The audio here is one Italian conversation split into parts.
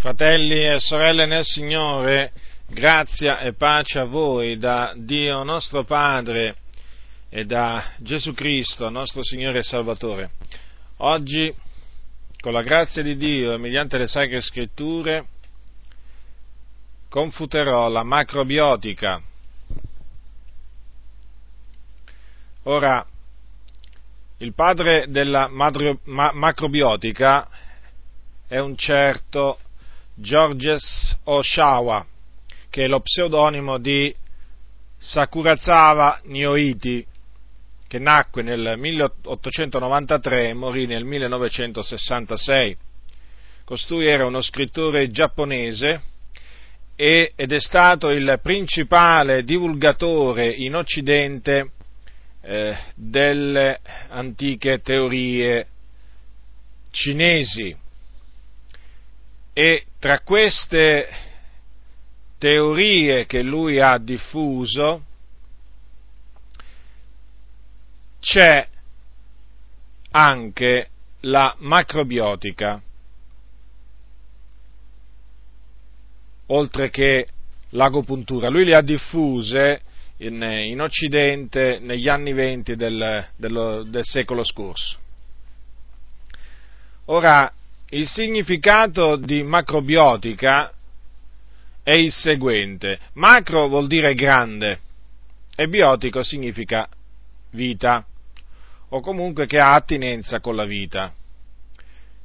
Fratelli e sorelle nel Signore, grazia e pace a voi da Dio nostro Padre e da Gesù Cristo, nostro Signore e Salvatore. Oggi, con la grazia di Dio e mediante le Sacre Scritture, confuterò la macrobiotica. Ora, il padre della macrobiotica è un certo Georges Oshawa, che è lo pseudonimo di Sakurazawa Nyoiti, che nacque nel 1893 e morì nel 1966. Costui era uno scrittore giapponese ed è stato il principale divulgatore in Occidente eh, delle antiche teorie cinesi e tra queste teorie che lui ha diffuso c'è anche la macrobiotica, oltre che l'agopuntura. Lui le ha diffuse in, in Occidente negli anni venti del, del, del secolo scorso. Ora, il significato di macrobiotica è il seguente. Macro vuol dire grande e biotico significa vita o comunque che ha attinenza con la vita.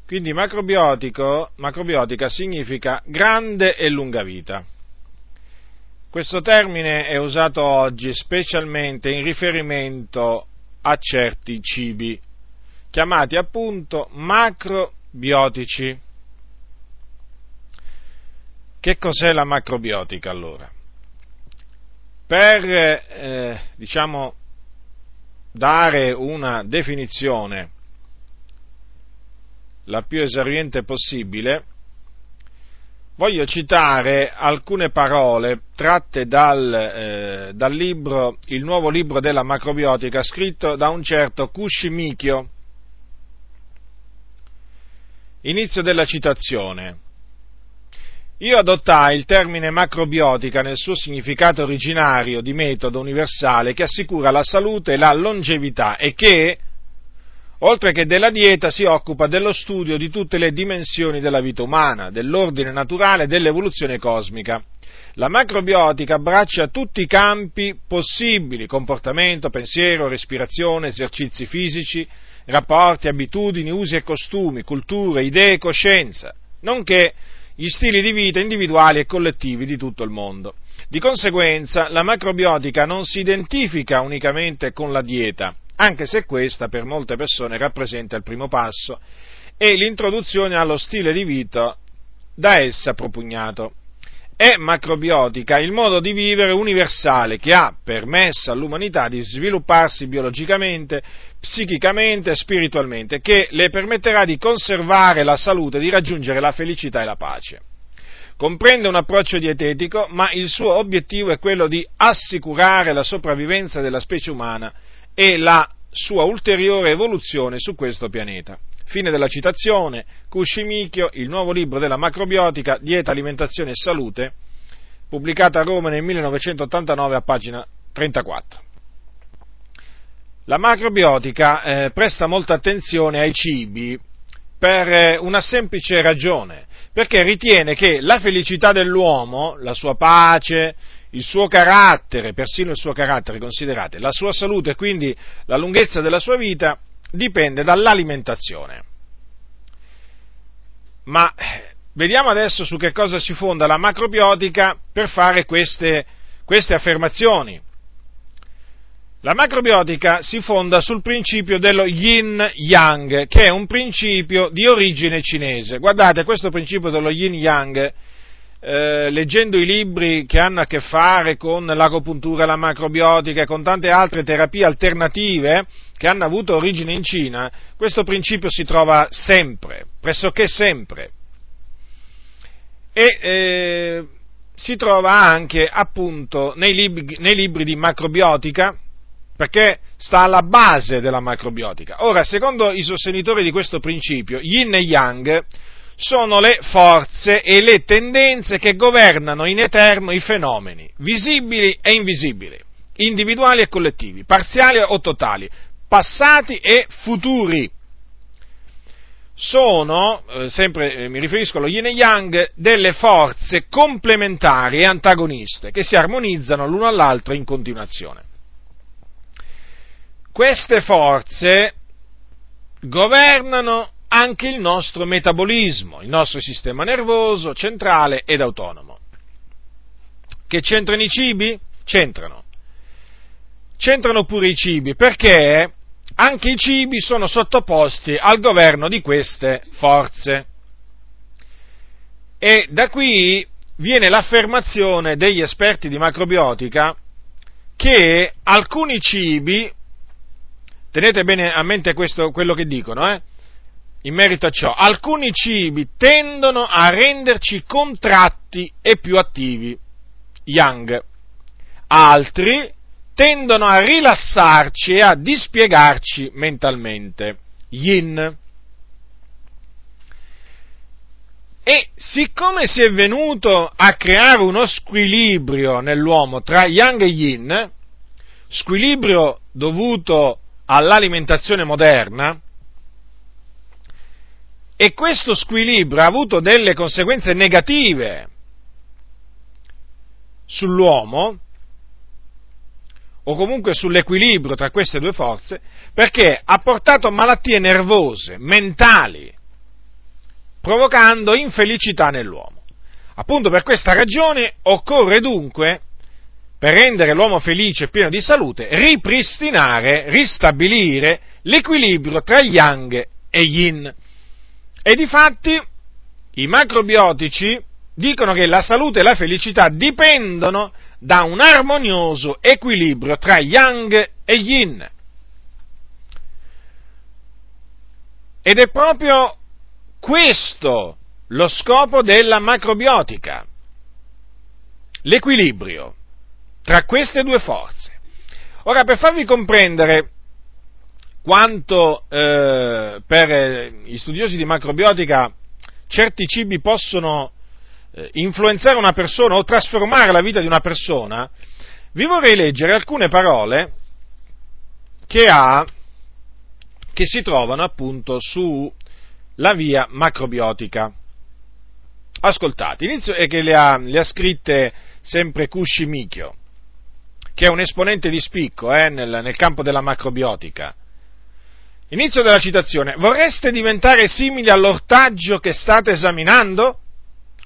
Quindi macrobiotico, macrobiotica significa grande e lunga vita. Questo termine è usato oggi specialmente in riferimento a certi cibi, chiamati appunto macrobiotici biotici. Che cos'è la macrobiotica allora? Per, eh, diciamo, dare una definizione la più esauriente possibile, voglio citare alcune parole tratte dal, eh, dal, libro, il nuovo libro della macrobiotica scritto da un certo Kushimikyo, Inizio della citazione. Io adottai il termine macrobiotica nel suo significato originario di metodo universale che assicura la salute e la longevità e che, oltre che della dieta, si occupa dello studio di tutte le dimensioni della vita umana, dell'ordine naturale e dell'evoluzione cosmica. La macrobiotica abbraccia tutti i campi possibili, comportamento, pensiero, respirazione, esercizi fisici, rapporti, abitudini, usi e costumi, culture, idee e coscienza, nonché gli stili di vita individuali e collettivi di tutto il mondo. Di conseguenza, la macrobiotica non si identifica unicamente con la dieta, anche se questa per molte persone rappresenta il primo passo e l'introduzione allo stile di vita da essa propugnato è macrobiotica il modo di vivere universale che ha permesso all'umanità di svilupparsi biologicamente, psichicamente e spiritualmente, che le permetterà di conservare la salute, di raggiungere la felicità e la pace. Comprende un approccio dietetico, ma il suo obiettivo è quello di assicurare la sopravvivenza della specie umana e la sua ulteriore evoluzione su questo pianeta. Fine della citazione, Kushimikyo, il nuovo libro della macrobiotica, Dieta, Alimentazione e Salute, pubblicata a Roma nel 1989 a pagina 34. La macrobiotica eh, presta molta attenzione ai cibi per eh, una semplice ragione, perché ritiene che la felicità dell'uomo, la sua pace, il suo carattere, persino il suo carattere, considerate, la sua salute e quindi la lunghezza della sua vita, dipende dall'alimentazione. Ma vediamo adesso su che cosa si fonda la macrobiotica per fare queste, queste affermazioni. La macrobiotica si fonda sul principio dello yin-yang, che è un principio di origine cinese. Guardate, questo principio dello yin-yang eh, leggendo i libri che hanno a che fare con l'agopuntura, la macrobiotica e con tante altre terapie alternative che hanno avuto origine in Cina, questo principio si trova sempre, pressoché sempre. E eh, si trova anche appunto nei libri, nei libri di macrobiotica, perché sta alla base della macrobiotica. Ora, secondo i sostenitori di questo principio, yin e yang sono le forze e le tendenze che governano in eterno i fenomeni, visibili e invisibili, individuali e collettivi, parziali o totali, passati e futuri. Sono, eh, sempre eh, mi riferisco allo yin e yang, delle forze complementari e antagoniste che si armonizzano l'una all'altra in continuazione. Queste forze governano anche il nostro metabolismo, il nostro sistema nervoso centrale ed autonomo. Che c'entrano i cibi? C'entrano. C'entrano pure i cibi perché anche i cibi sono sottoposti al governo di queste forze. E da qui viene l'affermazione degli esperti di macrobiotica che alcuni cibi, tenete bene a mente questo, quello che dicono, eh, in merito a ciò, alcuni cibi tendono a renderci contratti e più attivi, yang, altri tendono a rilassarci e a dispiegarci mentalmente, yin. E siccome si è venuto a creare uno squilibrio nell'uomo tra yang e yin, squilibrio dovuto all'alimentazione moderna, e questo squilibrio ha avuto delle conseguenze negative sull'uomo, o comunque sull'equilibrio tra queste due forze, perché ha portato malattie nervose, mentali, provocando infelicità nell'uomo. Appunto per questa ragione occorre dunque, per rendere l'uomo felice e pieno di salute, ripristinare, ristabilire l'equilibrio tra yang e yin. E difatti i macrobiotici dicono che la salute e la felicità dipendono da un armonioso equilibrio tra yang e yin. Ed è proprio questo lo scopo della macrobiotica, l'equilibrio tra queste due forze. Ora, per farvi comprendere quanto eh, per gli studiosi di macrobiotica certi cibi possono eh, influenzare una persona o trasformare la vita di una persona, vi vorrei leggere alcune parole che ha, che si trovano appunto sulla via macrobiotica. Ascoltate, inizio è che le ha, le ha scritte sempre Kushi Mikio, che è un esponente di spicco eh, nel, nel campo della macrobiotica. Inizio della citazione. Vorreste diventare simili all'ortaggio che state esaminando?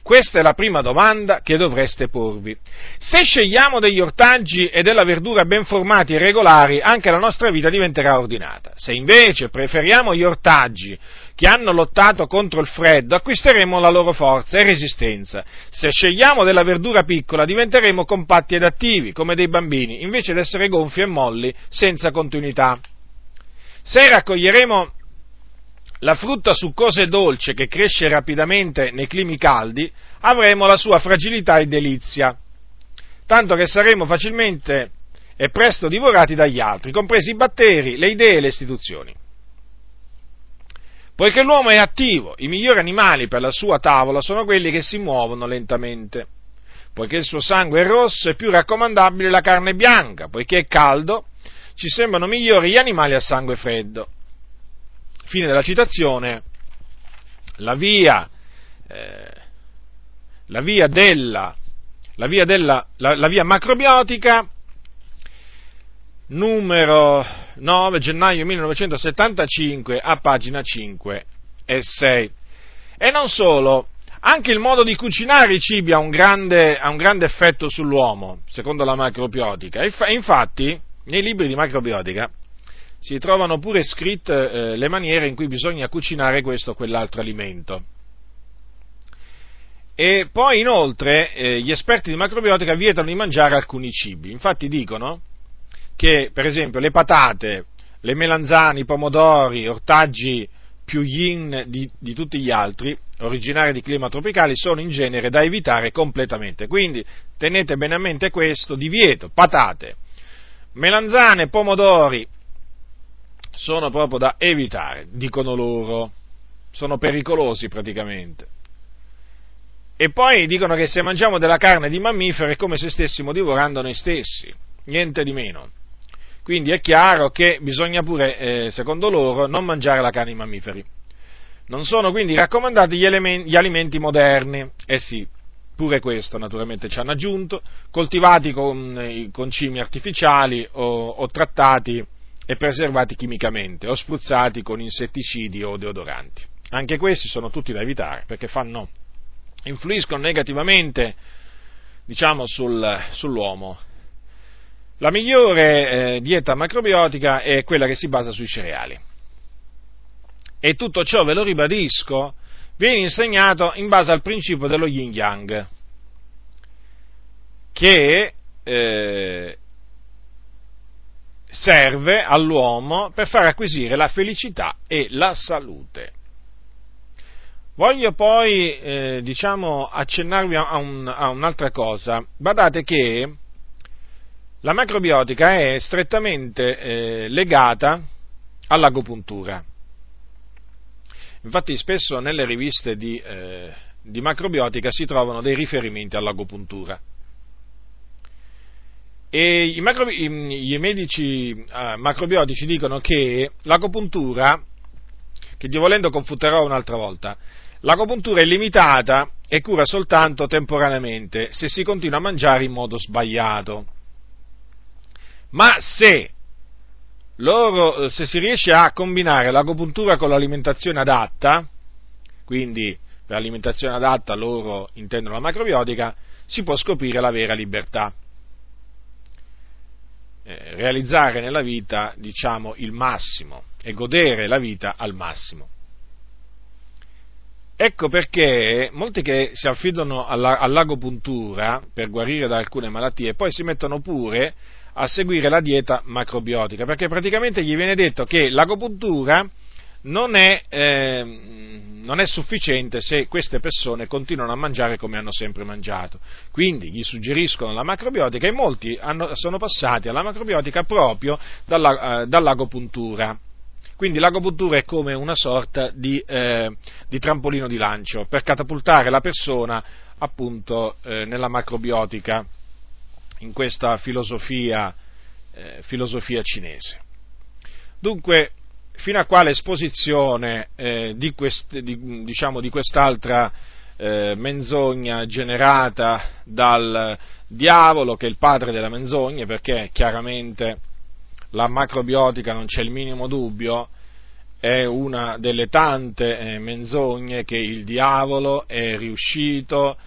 Questa è la prima domanda che dovreste porvi. Se scegliamo degli ortaggi e della verdura ben formati e regolari, anche la nostra vita diventerà ordinata. Se invece preferiamo gli ortaggi che hanno lottato contro il freddo, acquisteremo la loro forza e resistenza. Se scegliamo della verdura piccola, diventeremo compatti ed attivi, come dei bambini, invece di essere gonfi e molli, senza continuità. Se raccoglieremo la frutta succosa e dolce che cresce rapidamente nei climi caldi, avremo la sua fragilità e delizia, tanto che saremo facilmente e presto divorati dagli altri, compresi i batteri, le idee e le istituzioni. Poiché l'uomo è attivo, i migliori animali per la sua tavola sono quelli che si muovono lentamente. Poiché il suo sangue è rosso, è più raccomandabile la carne bianca, poiché è caldo, ci sembrano migliori gli animali a sangue freddo. Fine della citazione. La via, eh, la via della, la via, della la, la via macrobiotica, numero 9 gennaio 1975 a pagina 5 e 6. E non solo, anche il modo di cucinare i cibi ha un grande, ha un grande effetto sull'uomo, secondo la macrobiotica. Infatti, nei libri di macrobiotica si trovano pure scritte eh, le maniere in cui bisogna cucinare questo o quell'altro alimento. E poi inoltre eh, gli esperti di macrobiotica vietano di mangiare alcuni cibi. Infatti dicono che, per esempio, le patate, le melanzane, i pomodori, ortaggi più yin di, di tutti gli altri, originari di clima tropicali, sono in genere da evitare completamente. Quindi tenete bene a mente questo divieto, patate, melanzane, pomodori sono proprio da evitare, dicono loro. sono pericolosi praticamente. E poi dicono che se mangiamo della carne di mammiferi è come se stessimo divorando noi stessi, niente di meno. Quindi è chiaro che bisogna pure, eh, secondo loro, non mangiare la carne di mammiferi. Non sono quindi raccomandati gli, elementi, gli alimenti moderni. Eh sì, pure questo naturalmente ci hanno aggiunto, coltivati con, eh, con cimi artificiali o, o, trattati e preservati chimicamente o spruzzati con insetticidi o deodoranti. Anche questi sono tutti da evitare perché fanno, influiscono negativamente diciamo, sul, sull'uomo la migliore eh, dieta macrobiotica è quella che si basa sui cereali. E tutto ciò, ve lo ribadisco, viene insegnato in base al principio dello yin yang, che eh, serve all'uomo per far acquisire la felicità e la salute. Voglio poi, eh, diciamo, accennarvi a, un, a un'altra cosa. Badate che la macrobiotica è strettamente eh, legata all'agopuntura. Infatti spesso nelle riviste di, eh, di, macrobiotica si trovano dei riferimenti all'agopuntura. E i, macro, i, i medici eh, macrobiotici dicono che l'agopuntura, che Dio volendo confuterò un'altra volta, l'agopuntura è limitata e cura soltanto temporaneamente se si continua a mangiare in modo sbagliato ma se, loro, se si riesce a combinare l'agopuntura con l'alimentazione adatta, quindi per alimentazione adatta loro intendono la macrobiotica, si può scoprire la vera libertà. Eh, realizzare nella vita, diciamo, il massimo e godere la vita al massimo. Ecco perché molti che si affidano all'agopuntura per guarire da alcune malattie poi si mettono pure a seguire la dieta macrobiotica, perché praticamente gli viene detto che l'agopuntura non è, eh, non è, sufficiente se queste persone continuano a mangiare come hanno sempre mangiato. Quindi gli suggeriscono la macrobiotica e molti hanno, sono passati alla macrobiotica proprio dalla, eh, dall'agopuntura. Quindi l'agopuntura è come una sorta di, eh, di, trampolino di lancio per catapultare la persona appunto eh, nella macrobiotica in questa filosofia, eh, filosofia cinese. Dunque, fino a quale esposizione eh, di, quest, di, diciamo, di, quest'altra eh, menzogna generata dal diavolo, che è il padre delle menzogne, perché chiaramente la macrobiotica non c'è il minimo dubbio, è una delle tante eh, menzogne che il diavolo è riuscito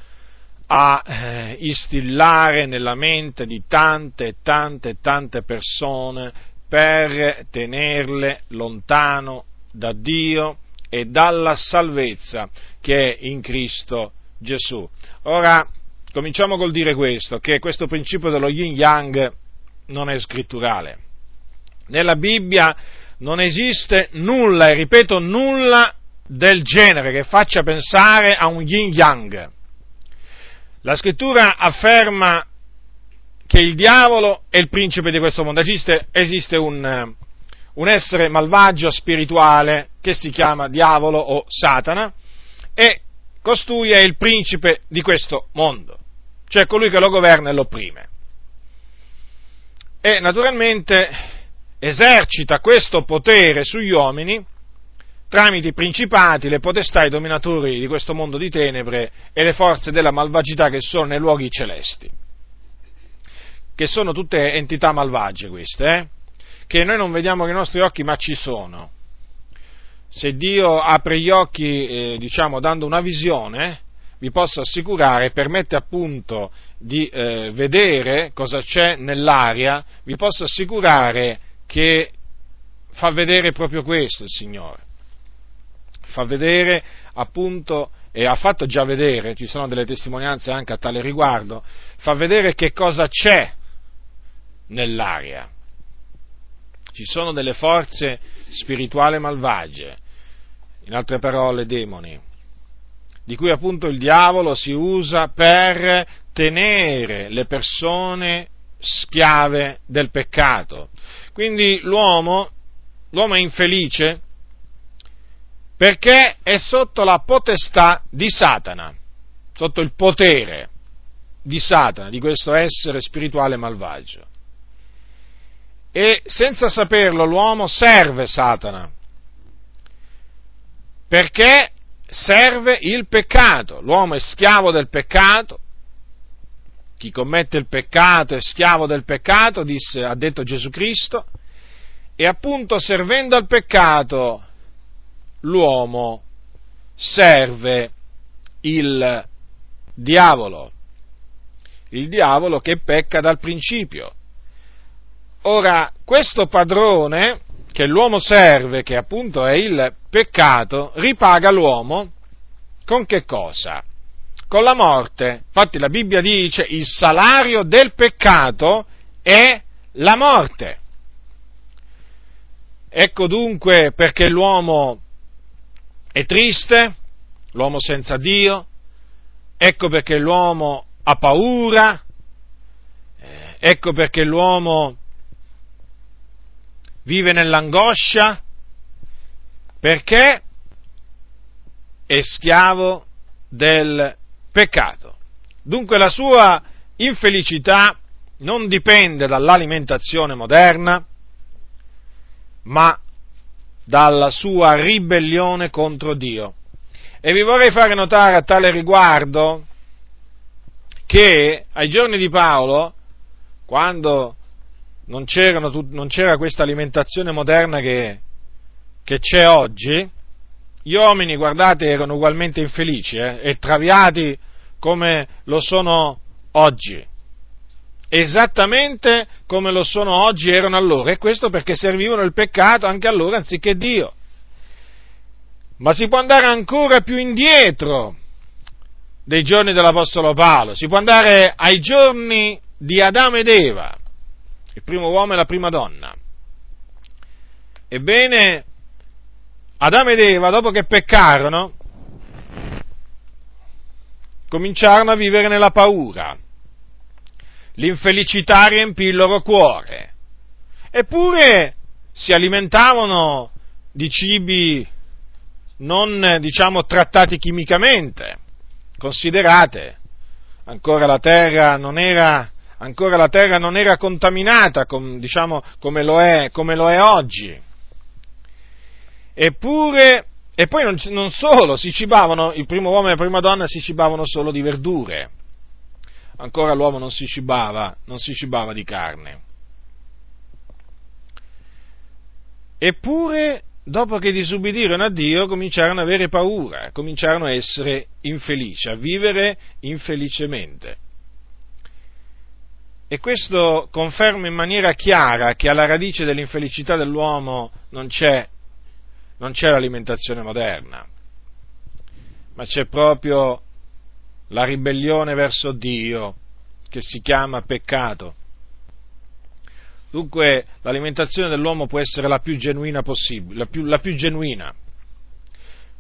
a eh, instillare nella mente di tante tante tante persone per tenerle lontano da Dio e dalla salvezza che è in Cristo Gesù. Ora, cominciamo col dire questo, che questo principio dello yin yang non è scritturale. Nella Bibbia non esiste nulla, e ripeto nulla, del genere che faccia pensare a un yin yang la scrittura afferma che il diavolo è il principe di questo mondo, esiste, esiste un, un essere malvagio spirituale che si chiama diavolo o Satana e costui è il principe di questo mondo, cioè colui che lo governa e lo opprime. E naturalmente esercita questo potere sugli uomini tramite i principati, le potestà, i dominatori di questo mondo di tenebre e le forze della malvagità che sono nei luoghi celesti. Che sono tutte entità malvagie queste, eh? che noi non vediamo con i nostri occhi ma ci sono. Se Dio apre gli occhi, eh, diciamo, dando una visione, vi posso assicurare, permette appunto di eh, vedere cosa c'è nell'aria, vi posso assicurare che fa vedere proprio questo il Signore fa vedere appunto, e ha fatto già vedere, ci sono delle testimonianze anche a tale riguardo, fa vedere che cosa c'è nell'aria. Ci sono delle forze spirituali malvagie, in altre parole demoni, di cui appunto il diavolo si usa per tenere le persone schiave del peccato. Quindi l'uomo, l'uomo è infelice Perché è sotto la potestà di Satana, sotto il potere di Satana, di questo essere spirituale malvagio. E senza saperlo l'uomo serve Satana, perché serve il peccato, l'uomo è schiavo del peccato, chi commette il peccato è schiavo del peccato, disse, ha detto Gesù Cristo, e appunto servendo al peccato l'uomo serve il diavolo, il diavolo che pecca dal principio. Ora, questo padrone che l'uomo serve, che appunto è il peccato, ripaga l'uomo con che cosa? Con la morte. Infatti la Bibbia dice il salario del peccato è la morte. Ecco dunque perché l'uomo è triste, l'uomo senza Dio, ecco perché l'uomo ha paura, eh, ecco perché l'uomo vive nell'angoscia, perché è schiavo del peccato. Dunque la sua infelicità non dipende dall'alimentazione moderna, ma dalla sua ribellione contro Dio. E vi vorrei fare notare a tale riguardo che ai giorni di Paolo, quando non, non c'era questa alimentazione moderna che, che, c'è oggi, gli uomini, guardate, erano ugualmente infelici eh, e traviati come lo sono oggi. Esattamente come lo sono oggi erano allora, e questo perché servivano il peccato anche allora anziché Dio. Ma si può andare ancora più indietro dei giorni dell'Apostolo Paolo, si può andare ai giorni di Adamo ed Eva il primo uomo e la prima donna. Ebbene, Adamo ed Eva, dopo che peccarono, cominciarono a vivere nella paura. L'infelicità riempì il loro cuore. Eppure si alimentavano di cibi non, diciamo, trattati chimicamente. Considerate, ancora la terra non era ancora la terra non era contaminata, com, diciamo, come lo, è, come lo è oggi. Eppure, e poi non, non, solo, si cibavano, il primo uomo e la prima donna si cibavano solo di verdure. Ancora l'uomo non si cibava, non si cibava di carne. Eppure, dopo che disubbidirono a Dio, cominciarono ad avere paura, cominciarono a essere infelici, a vivere infelicemente. E questo conferma in maniera chiara che alla radice dell'infelicità dell'uomo non c'è, non c'è l'alimentazione moderna, ma c'è proprio la ribellione verso Dio che si chiama peccato. Dunque l'alimentazione dell'uomo può essere la più genuina possibile, la più, la più genuina,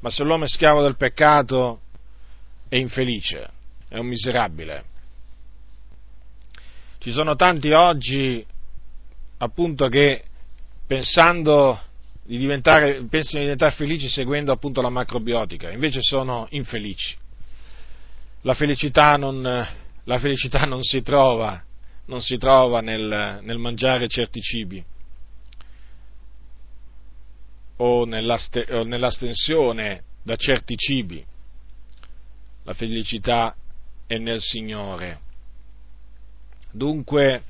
ma se l'uomo è schiavo del peccato è infelice, è un miserabile. Ci sono tanti oggi, appunto, che pensando di diventare, pensano di diventare felici seguendo appunto la macrobiotica, invece sono infelici. La felicità non, la felicità non si trova, non si trova nel, nel mangiare certi cibi o, o nell'astensione da certi cibi. La felicità è nel Signore. Dunque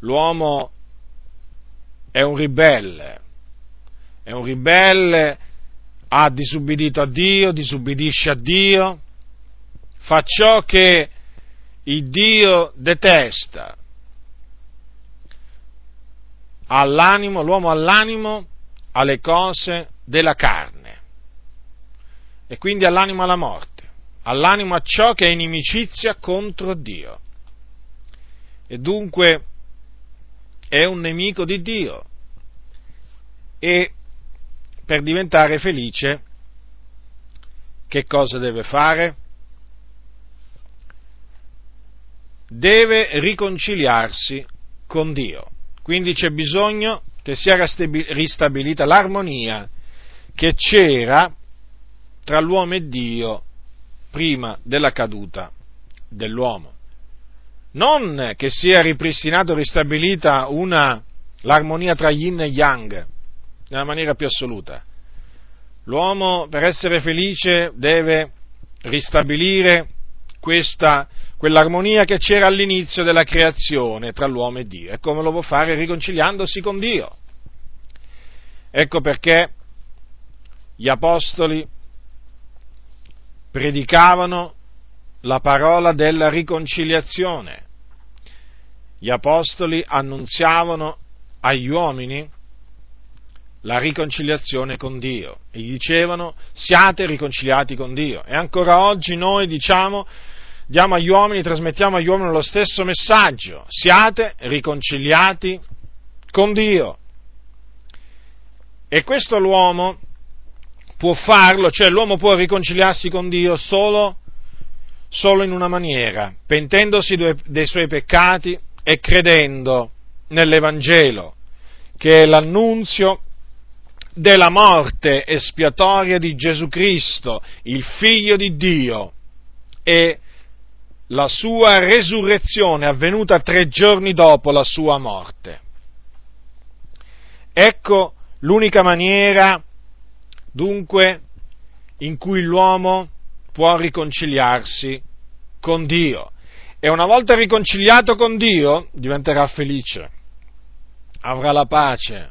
l'uomo è un ribelle, è un ribelle, ha disubbidito a Dio, disubbidisce a Dio, fa ciò che il Dio detesta. All'animo, l'uomo all'animo alle cose della carne e quindi all'animo alla morte, all'animo a ciò che è inimicizia contro Dio e dunque è un nemico di Dio e per diventare felice che cosa deve fare? Deve riconciliarsi con Dio. Quindi c'è bisogno che sia ristabilita l'armonia che c'era tra l'uomo e Dio prima della caduta dell'uomo. Non che sia ripristinato, ristabilita una, l'armonia tra yin e yang, nella maniera più assoluta. L'uomo, per essere felice, deve ristabilire questa, quell'armonia che c'era all'inizio della creazione tra l'uomo e Dio. E come lo può fare? Riconciliandosi con Dio. Ecco perché gli apostoli predicavano la parola della riconciliazione. Gli apostoli annunziavano agli uomini la riconciliazione con Dio e gli dicevano siate riconciliati con Dio. E ancora oggi noi diciamo, diamo agli uomini, trasmettiamo agli uomini lo stesso messaggio, siate riconciliati con Dio. E questo l'uomo può farlo, cioè l'uomo può riconciliarsi con Dio solo, solo in una maniera, pentendosi dei suoi peccati e credendo nell'Evangelo, che è l'annunzio della morte espiatoria di Gesù Cristo, il Figlio di Dio, e la sua resurrezione avvenuta tre giorni dopo la sua morte. Ecco l'unica maniera, dunque, in cui l'uomo può riconciliarsi con Dio. E una volta riconciliato con Dio diventerà felice, avrà la pace,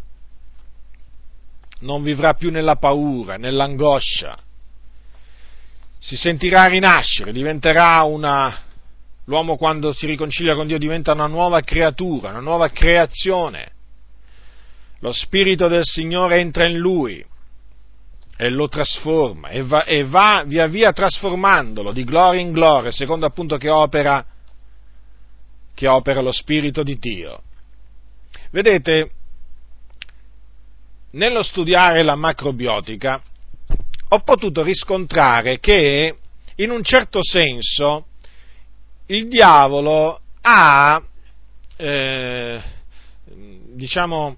non vivrà più nella paura, nell'angoscia, si sentirà rinascere, diventerà una... L'uomo quando si riconcilia con Dio diventa una nuova creatura, una nuova creazione. Lo Spirito del Signore entra in lui e lo trasforma e va, e va via via trasformandolo di gloria in gloria, secondo appunto che opera, che opera lo Spirito di Dio. Vedete, nello studiare la macrobiotica ho potuto riscontrare che in un certo senso il diavolo ha, eh, diciamo,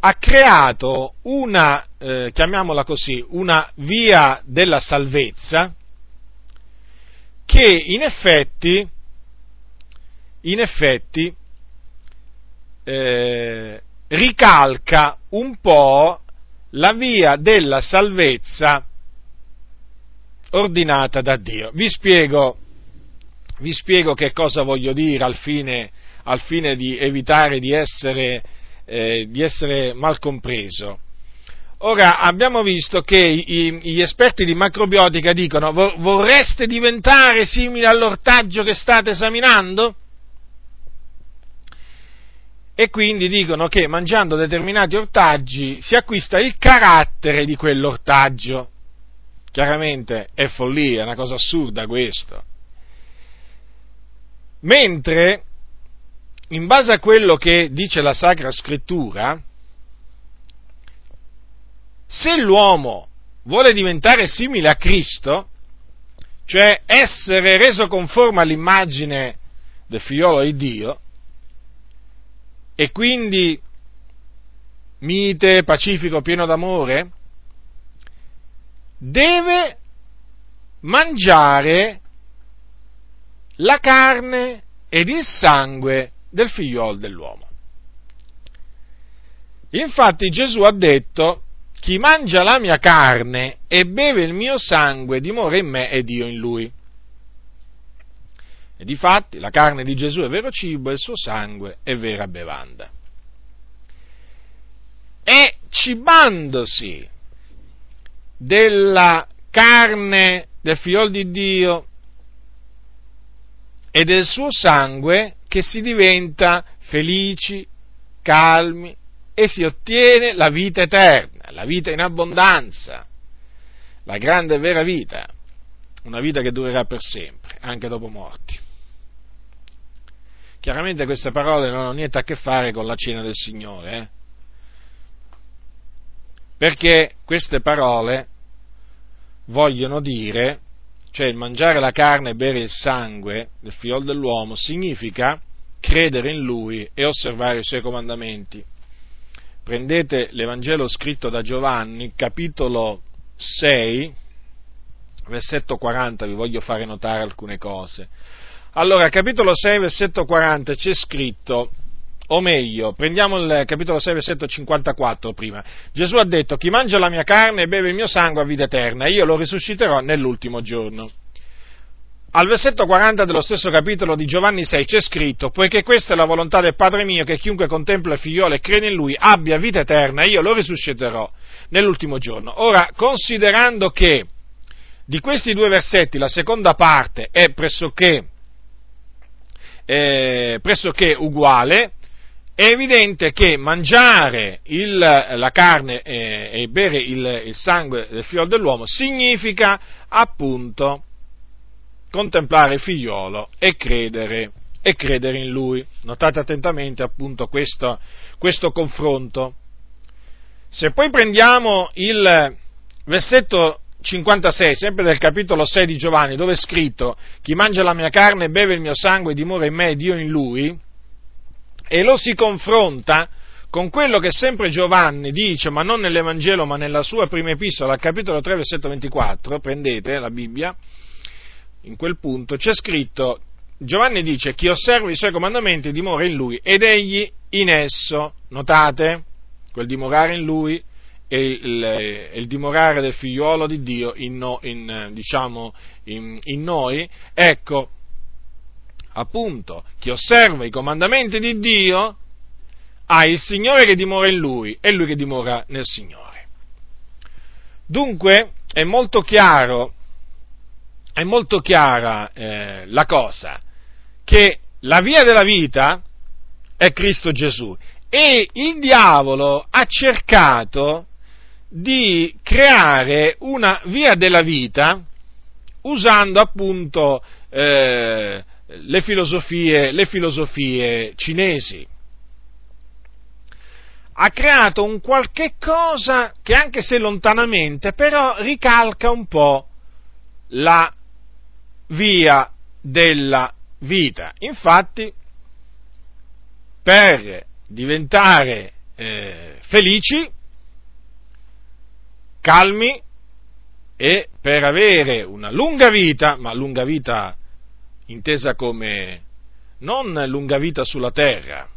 ha creato una, eh, chiamiamola così, una via della salvezza che in effetti, in effetti eh, ricalca un po' la via della salvezza ordinata da Dio. Vi spiego, vi spiego che cosa voglio dire al fine, al fine di evitare di essere, eh, di essere mal compreso. Ora abbiamo visto che i, gli esperti di macrobiotica dicono vorreste diventare simili all'ortaggio che state esaminando? e quindi dicono che mangiando determinati ortaggi si acquista il carattere di quell'ortaggio. Chiaramente è follia, è una cosa assurda questo. Mentre, in base a quello che dice la Sacra Scrittura, se l'uomo vuole diventare simile a Cristo, cioè essere reso conforme all'immagine del figliolo di Dio, e quindi mite, pacifico, pieno d'amore, deve mangiare la carne ed il sangue del figliol dell'uomo. Infatti Gesù ha detto, chi mangia la mia carne e beve il mio sangue dimora in me ed io in lui. E difatti la carne di Gesù è vero cibo e il suo sangue è vera bevanda. E cibandosi della carne del figlio di Dio e del suo sangue che si diventa felici, calmi e si ottiene la vita eterna, la vita in abbondanza, la grande e vera vita, una vita che durerà per sempre, anche dopo morti. Chiaramente queste parole non hanno niente a che fare con la cena del Signore, eh? perché queste parole vogliono dire, cioè il mangiare la carne e bere il sangue del figlio dell'uomo significa credere in lui e osservare i suoi comandamenti. Prendete l'Evangelo scritto da Giovanni, capitolo 6, versetto 40 vi voglio fare notare alcune cose. Allora, capitolo 6, versetto 40 c'è scritto, o meglio, prendiamo il capitolo 6, versetto 54 prima. Gesù ha detto, chi mangia la mia carne e beve il mio sangue ha vita eterna, io lo risusciterò nell'ultimo giorno. Al versetto 40 dello stesso capitolo di Giovanni 6 c'è scritto, poiché questa è la volontà del Padre mio, che chiunque contempla il figliolo e crede in lui abbia vita eterna, io lo risusciterò nell'ultimo giorno. Ora, considerando che di questi due versetti la seconda parte è pressoché, eh, pressoché uguale, è evidente che mangiare il, la carne e, e bere il, il sangue del figlio dell'uomo significa appunto contemplare il figliolo e credere, e credere in lui. Notate attentamente appunto questo, questo confronto. Se poi prendiamo il versetto 56, sempre del capitolo 6 di Giovanni, dove è scritto chi mangia la mia carne e beve il mio sangue dimora in me e Dio in lui, e lo si confronta con quello che sempre Giovanni dice, ma non nell'Evangelo, ma nella sua prima epistola, al capitolo 3, versetto 24, prendete la Bibbia, in quel punto c'è scritto, Giovanni dice, chi osserva i suoi comandamenti dimora in lui ed egli in esso, notate, quel dimorare in lui e il, il dimorare del figliuolo di Dio in, in, diciamo, in, in noi, ecco, appunto, chi osserva i comandamenti di Dio ha il Signore che dimora in lui e lui che dimora nel Signore. Dunque è molto chiaro è molto chiara eh, la cosa, che la via della vita è Cristo Gesù e il diavolo ha cercato di creare una via della vita usando appunto eh, le, filosofie, le filosofie cinesi. Ha creato un qualche cosa che anche se lontanamente però ricalca un po' la via della vita. Infatti, per diventare eh, felici, calmi e per avere una lunga vita, ma lunga vita intesa come non lunga vita sulla terra,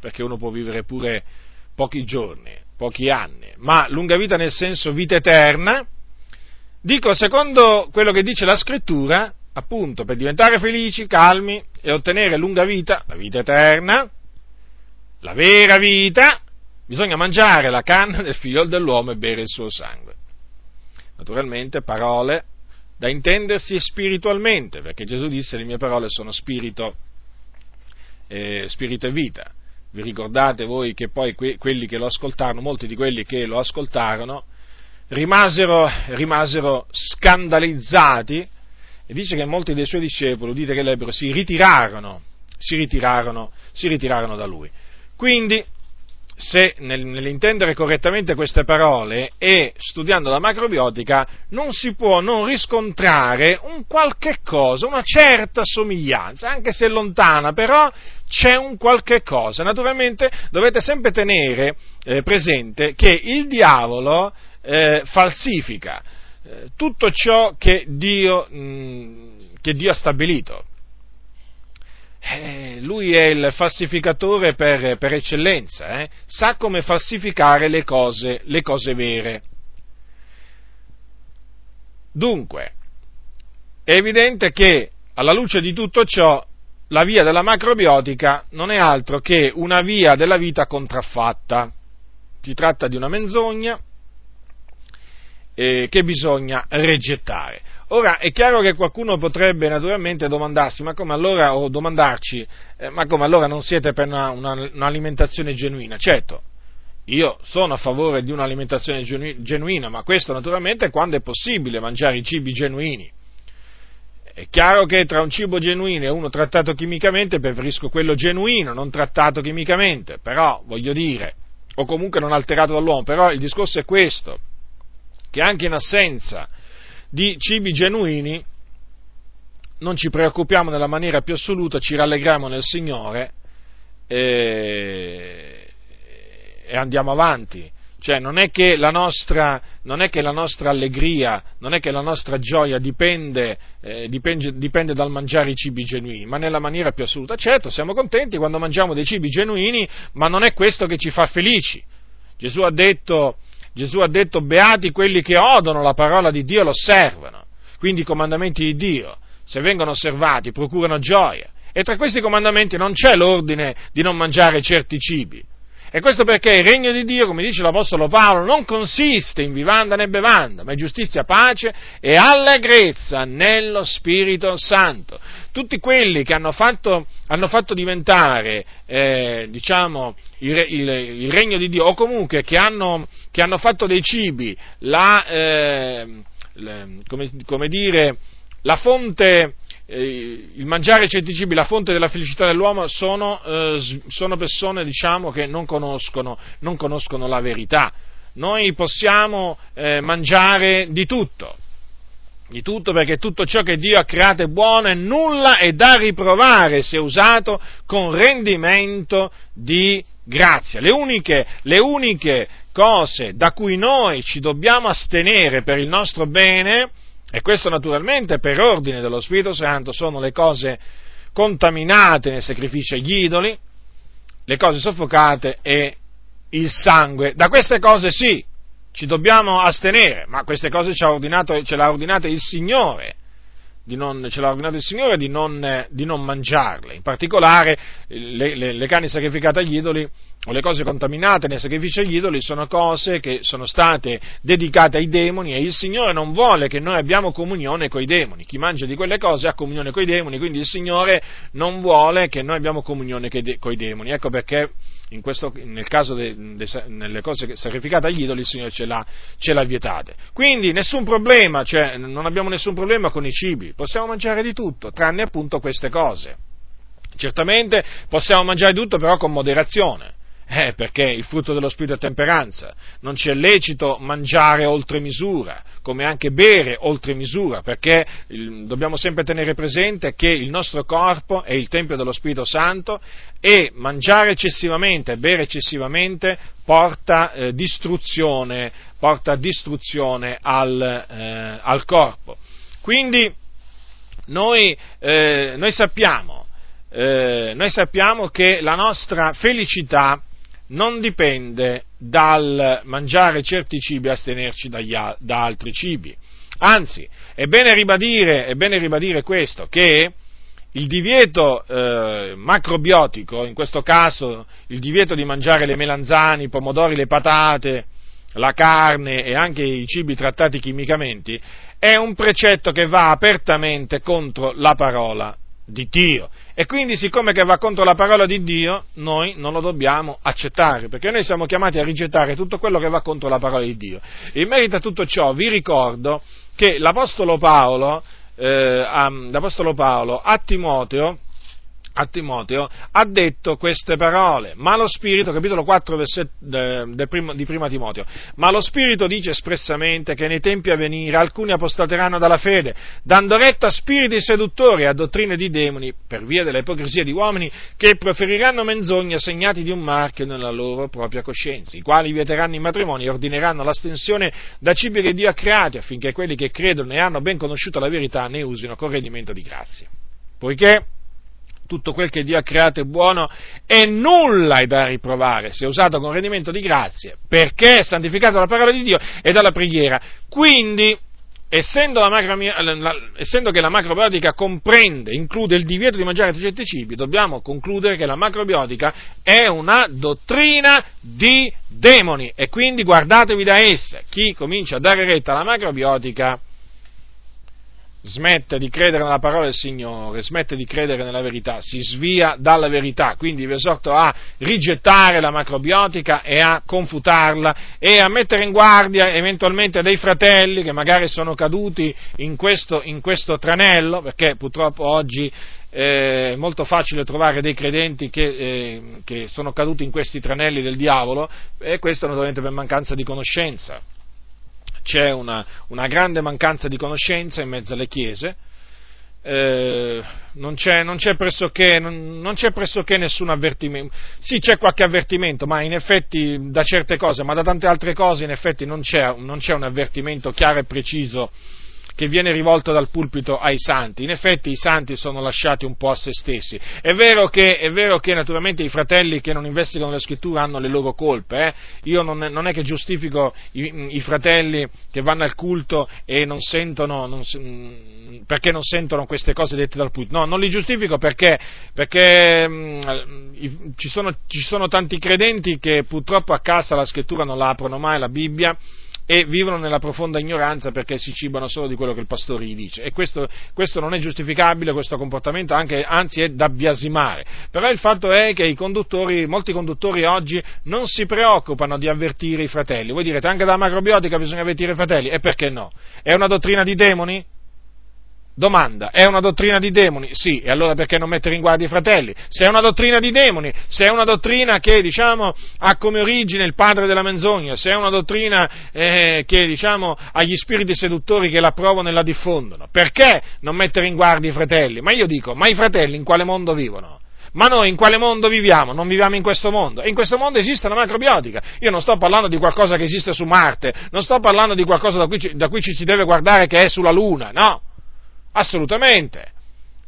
perché uno può vivere pure pochi giorni, pochi anni, ma lunga vita nel senso vita eterna, Dico, secondo quello che dice la scrittura, appunto, per diventare felici, calmi e ottenere lunga vita, la vita eterna, la vera vita, bisogna mangiare la canna del figlio dell'uomo e bere il suo sangue. Naturalmente parole da intendersi spiritualmente, perché Gesù disse le mie parole sono spirito, eh, spirito e vita. Vi ricordate voi che poi que- quelli che lo ascoltarono, molti di quelli che lo ascoltarono, rimasero, rimasero scandalizzati e dice che molti dei suoi discepoli, udite che l'ebbero, si ritirarono, si ritirarono, si ritirarono da lui. Quindi, se nell'intendere correttamente queste parole e studiando la macrobiotica non si può non riscontrare un qualche cosa, una certa somiglianza, anche se lontana, però c'è un qualche cosa. Naturalmente dovete sempre tenere eh, presente che il diavolo eh, falsifica eh, tutto ciò che Dio, mh, mm, che Dio ha stabilito. Eh, lui è il falsificatore per, per eccellenza, eh? sa come falsificare le cose, le cose vere. Dunque, è evidente che alla luce di tutto ciò la via della macrobiotica non è altro che una via della vita contraffatta. Si tratta di una menzogna eh, che bisogna rigettare. Ora è chiaro che qualcuno potrebbe naturalmente domandarsi, ma come allora, o domandarci, eh, ma come allora non siete per una, una, un'alimentazione genuina? Certo, io sono a favore di un'alimentazione genuina, ma questo naturalmente quando è possibile mangiare i cibi genuini. È chiaro che tra un cibo genuino e uno trattato chimicamente preferisco quello genuino, non trattato chimicamente, però voglio dire, o comunque non alterato dall'uomo, però il discorso è questo che anche in assenza di cibi genuini non ci preoccupiamo nella maniera più assoluta, ci rallegriamo nel Signore e, e andiamo avanti. Cioè non è, nostra, non è che la nostra allegria, non è che la nostra gioia dipende, eh, dipende, dipende, dal mangiare i cibi genuini, ma nella maniera più assoluta. Certo, siamo contenti quando mangiamo dei cibi genuini, ma non è questo che ci fa felici. Gesù ha detto, Gesù ha detto beati quelli che odono la parola di Dio e lo osservano. Quindi i comandamenti di Dio, se vengono osservati, procurano gioia. E tra questi comandamenti non c'è l'ordine di non mangiare certi cibi. E questo perché il regno di Dio, come dice l'Apostolo Paolo, non consiste in vivanda né bevanda, ma in giustizia, pace e allegrezza nello Spirito Santo. Tutti quelli che hanno fatto, hanno fatto diventare, eh, diciamo, il, il, il, regno di Dio, o comunque che hanno, che hanno fatto dei cibi la, eh, le, come, come dire, la fonte il mangiare certi cibi, la fonte della felicità dell'uomo, sono, eh, sono persone diciamo, che non conoscono, non conoscono, la verità. Noi possiamo eh, mangiare di tutto, di tutto perché tutto ciò che Dio ha creato è buono e nulla è da riprovare se usato con rendimento di grazia. Le uniche, le uniche cose da cui noi ci dobbiamo astenere per il nostro bene e questo naturalmente per ordine dello Spirito Santo sono le cose contaminate nei sacrifici agli idoli, le cose soffocate e il sangue. Da queste cose sì, ci dobbiamo astenere, ma queste cose ce, ordinato, ce l'ha ordinate il Signore non, ce l'ha ordinato il Signore di non, di non mangiarle. In particolare le, le, le, carni sacrificate agli idoli o le cose contaminate nei sacrifici agli idoli sono cose che sono state dedicate ai demoni e il Signore non vuole che noi abbiamo comunione con i demoni. Chi mangia di quelle cose ha comunione con i demoni, quindi il Signore non vuole che noi abbiamo comunione con i demoni. Ecco perché questo, nel caso delle cose sacrificate agli idoli il Signore ce l'ha, ce l'ha vietate. Quindi nessun problema, cioè non abbiamo nessun problema con i cibi, possiamo mangiare di tutto, tranne appunto queste cose. Certamente possiamo mangiare di tutto però con moderazione. Eh, perché il frutto dello spirito è temperanza. Non ci è lecito mangiare oltre misura, come anche bere oltre misura, perché il, dobbiamo sempre tenere presente che il nostro corpo è il Tempio dello Spirito Santo e mangiare eccessivamente, bere eccessivamente porta eh, distruzione, porta distruzione al, eh, al corpo. Quindi noi, eh, noi, sappiamo, eh, noi sappiamo che la nostra felicità non dipende dal mangiare certi cibi e astenerci dagli, da altri cibi. Anzi, è bene ribadire, è bene ribadire questo, che il divieto eh, macrobiotico, in questo caso il divieto di mangiare le melanzane, i pomodori, le patate, la carne e anche i cibi trattati chimicamente, è un precetto che va apertamente contro la parola di Dio. E quindi, siccome che va contro la parola di Dio, noi non lo dobbiamo accettare, perché noi siamo chiamati a rigettare tutto quello che va contro la parola di Dio. In merito a tutto ciò, vi ricordo che l'Apostolo Paolo, eh, a, l'Apostolo Paolo a Timoteo, a Timoteo, ha detto queste parole, ma lo Spirito, capitolo 4 versetto, de, de primo, di prima Timoteo, ma lo Spirito dice espressamente che nei tempi a venire alcuni apostateranno dalla fede, dando retta a spiriti seduttori e a dottrine di demoni, per via della ipocrisia di uomini che proferiranno menzogne segnati di un marchio nella loro propria coscienza, i quali vieteranno i matrimoni e ordineranno l'astensione da cibi che Dio ha creati, affinché quelli che credono e hanno ben conosciuto la verità ne usino con rendimento di grazia. Poiché tutto quel che Dio ha creato è buono e nulla è da riprovare se usato con rendimento di grazie, perché è santificato dalla parola di Dio e dalla preghiera. Quindi, essendo, macro, la, essendo che la macrobiotica comprende, include il divieto di mangiare certi cibi, dobbiamo concludere che la macrobiotica è una dottrina di demoni e quindi guardatevi da essa. Chi comincia a dare retta alla macrobiotica smette di credere nella parola del Signore, smette di credere nella verità, si svia dalla verità, quindi vi esorto a rigettare la macrobiotica e a confutarla e a mettere in guardia eventualmente dei fratelli che magari sono caduti in questo, in questo tranello, perché purtroppo oggi è molto facile trovare dei credenti che, eh, che sono caduti in questi tranelli del diavolo e questo naturalmente per mancanza di conoscenza c'è una, una grande mancanza di conoscenza in mezzo alle chiese, eh, non c'è, non c'è, pressoché, non, non c'è pressoché nessun avvertimento. Sì, c'è qualche avvertimento, ma in effetti da certe cose, ma da tante altre cose in effetti non c'è, non c'è un avvertimento chiaro e preciso che viene rivolto dal pulpito ai santi. In effetti i santi sono lasciati un po' a se stessi. È vero che, è vero che naturalmente i fratelli che non investigano le scritture hanno le loro colpe. Eh? Io non, non, è che giustifico i, i, fratelli che vanno al culto e non sentono, non, perché non sentono queste cose dette dal pulpito. No, non li giustifico perché, perché mh, mm, ci, sono, ci sono tanti credenti che purtroppo a casa la scrittura non la aprono mai, la Bibbia e vivono nella profonda ignoranza perché si cibano solo di quello che il pastore gli dice. E questo, questo non è giustificabile, questo comportamento, anche, anzi è da biasimare. Però il fatto è che conduttori, molti conduttori oggi non si preoccupano di avvertire i fratelli. Voi direte anche dalla macrobiotica bisogna avvertire i fratelli? E perché no? È una dottrina di demoni? Domanda, è una dottrina di demoni? Sì, e allora perché non mettere in guardia i fratelli? Se è una dottrina di demoni, se è una dottrina che, diciamo, ha come origine il padre della menzogna, se è una dottrina eh, che, diciamo, ha gli spiriti seduttori che la provano e la diffondono, perché non mettere in guardia i fratelli? Ma io dico, ma i fratelli in quale mondo vivono? Ma noi in quale mondo viviamo? Non viviamo in questo mondo. E in questo mondo esiste la macrobiotica. Io non sto parlando di qualcosa che esiste su Marte, non sto parlando di qualcosa da cui, ci, da cui ci si deve guardare che è sulla Luna, no. Assolutamente.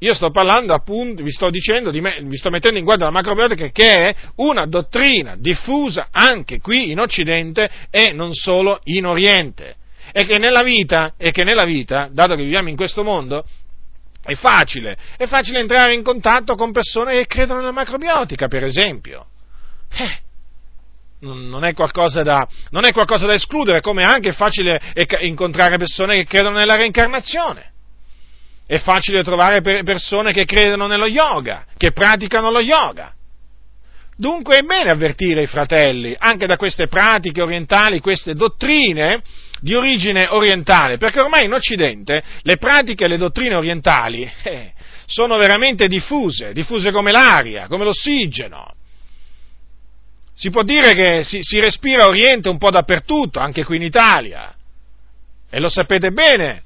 Io sto parlando appunto, vi sto dicendo, me, vi sto mettendo in guardia la macrobiotica che è una dottrina diffusa anche qui in Occidente e non solo in Oriente. E che nella vita, e che nella vita dato che viviamo in questo mondo, è facile, è facile entrare in contatto con persone che credono nella macrobiotica, per esempio. Eh, non è, da, non è qualcosa da escludere, come anche è facile incontrare persone che credono nella reincarnazione. È facile trovare persone che credono nello yoga, che praticano lo yoga. Dunque è bene avvertire i fratelli anche da queste pratiche orientali, queste dottrine di origine orientale, perché ormai in Occidente le pratiche e le dottrine orientali eh, sono veramente diffuse, diffuse come l'aria, come l'ossigeno. Si può dire che si, si respira Oriente un po' dappertutto, anche qui in Italia. E lo sapete bene,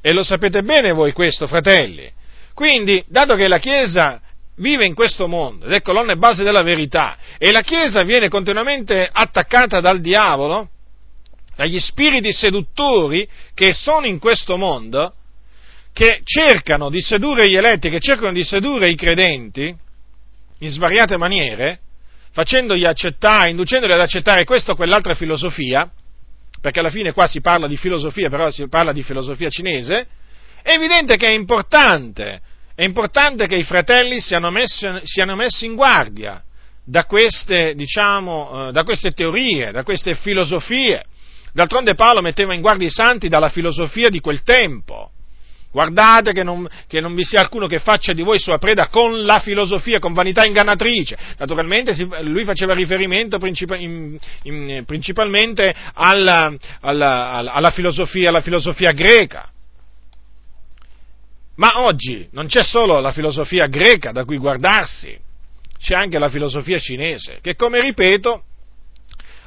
e lo sapete bene voi questo, fratelli. Quindi, dato che la Chiesa vive in questo mondo ed è colonna e base della verità e la Chiesa viene continuamente attaccata dal diavolo, dagli spiriti seduttori che sono in questo mondo, che cercano di sedurre gli eletti, che cercano di sedurre i credenti in svariate maniere, facendogli accettare, inducendoli ad accettare questa o quell'altra filosofia, perché alla fine qua si parla di filosofia, però si parla di filosofia cinese, è evidente che è importante, è importante che i fratelli siano messi, siano messi in guardia da queste, diciamo, eh, da queste teorie, da queste filosofie. D'altronde Paolo metteva in guardia i santi dalla filosofia di quel tempo. Guardate che non, che non, vi sia alcuno che faccia di voi sua preda con la filosofia, con vanità ingannatrice. Naturalmente lui faceva riferimento in, in, principalmente alla, alla, alla, filosofia, alla filosofia greca. Ma oggi non c'è solo la filosofia greca da cui guardarsi, c'è anche la filosofia cinese, che come ripeto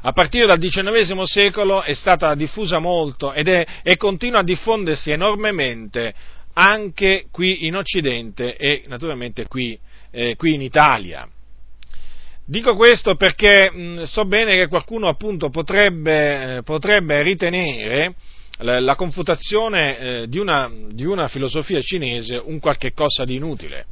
a partire dal XIX secolo è stata diffusa molto ed è, e continua a diffondersi enormemente anche qui in Occidente e naturalmente qui, eh, qui in Italia. Dico questo perché mh, so bene che qualcuno appunto potrebbe, eh, potrebbe ritenere la, la confutazione eh, di, una, di, una, filosofia cinese un qualche cosa di inutile.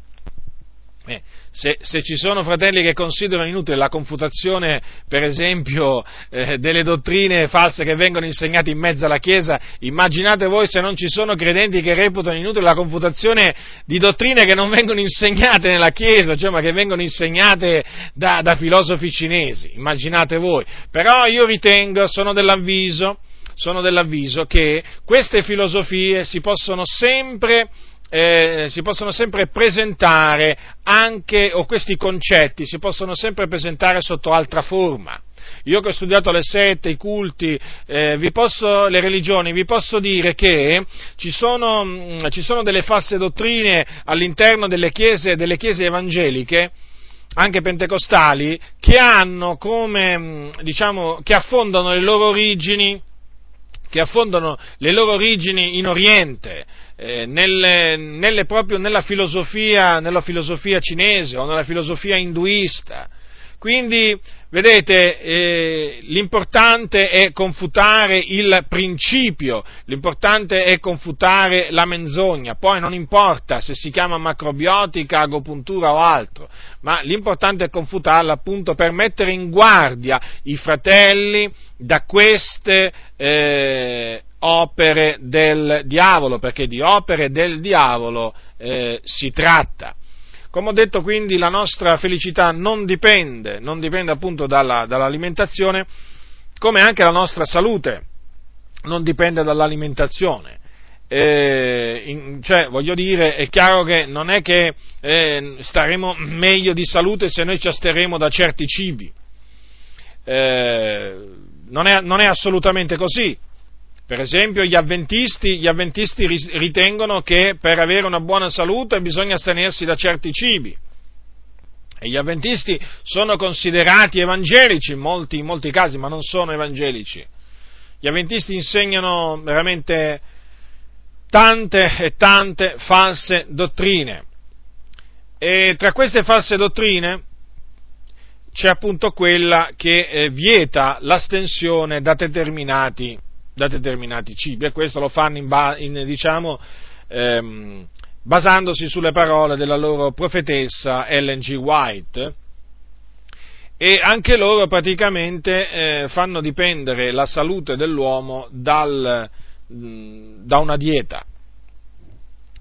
Eh, se, se, ci sono fratelli che considerano inutile la confutazione, per esempio, eh, delle dottrine false che vengono insegnate in mezzo alla Chiesa, immaginate voi se non ci sono credenti che reputano inutile la confutazione di dottrine che non vengono insegnate nella Chiesa, cioè ma che vengono insegnate da, da filosofi cinesi, immaginate voi. Però io ritengo, sono dell'avviso, sono dell'avviso che queste filosofie si possono sempre eh, si possono sempre presentare anche, o questi concetti si possono sempre presentare sotto altra forma. Io che ho studiato le sette, i culti, eh, posso, le religioni, vi posso dire che ci sono, mh, mm, ci sono delle false dottrine all'interno delle chiese, delle chiese evangeliche, anche pentecostali, che hanno come, mm, diciamo, che affondano le loro origini che affondano le loro origini in Oriente, eh, nelle, nelle proprio nella filosofia, nella filosofia cinese o nella filosofia induista. Quindi, vedete, eh, l'importante è confutare il principio, l'importante è confutare la menzogna, poi non importa se si chiama macrobiotica, agopuntura o altro, ma l'importante è confutarla appunto per mettere in guardia i fratelli da queste eh, opere del diavolo, perché di opere del diavolo eh, si tratta. Come ho detto quindi la nostra felicità non dipende, non dipende appunto dalla, dall'alimentazione, come anche la nostra salute non dipende dall'alimentazione. Eh, in, cioè, voglio dire, è chiaro che non è che eh, staremo meglio di salute se noi ci asteremo da certi cibi. Eh, non, è, non è assolutamente così. Per esempio gli avventisti, gli avventisti, ritengono che per avere una buona salute bisogna astenersi da certi cibi. E gli avventisti sono considerati evangelici in molti, in molti casi, ma non sono evangelici. Gli avventisti insegnano veramente tante e tante false dottrine. E tra queste false dottrine c'è appunto quella che eh, vieta l'astensione da determinati da determinati cibi e questo lo fanno in, in, diciamo, ehm, basandosi sulle parole della loro profetessa Ellen G. White e anche loro praticamente eh, fanno dipendere la salute dell'uomo dal, mh, da una dieta.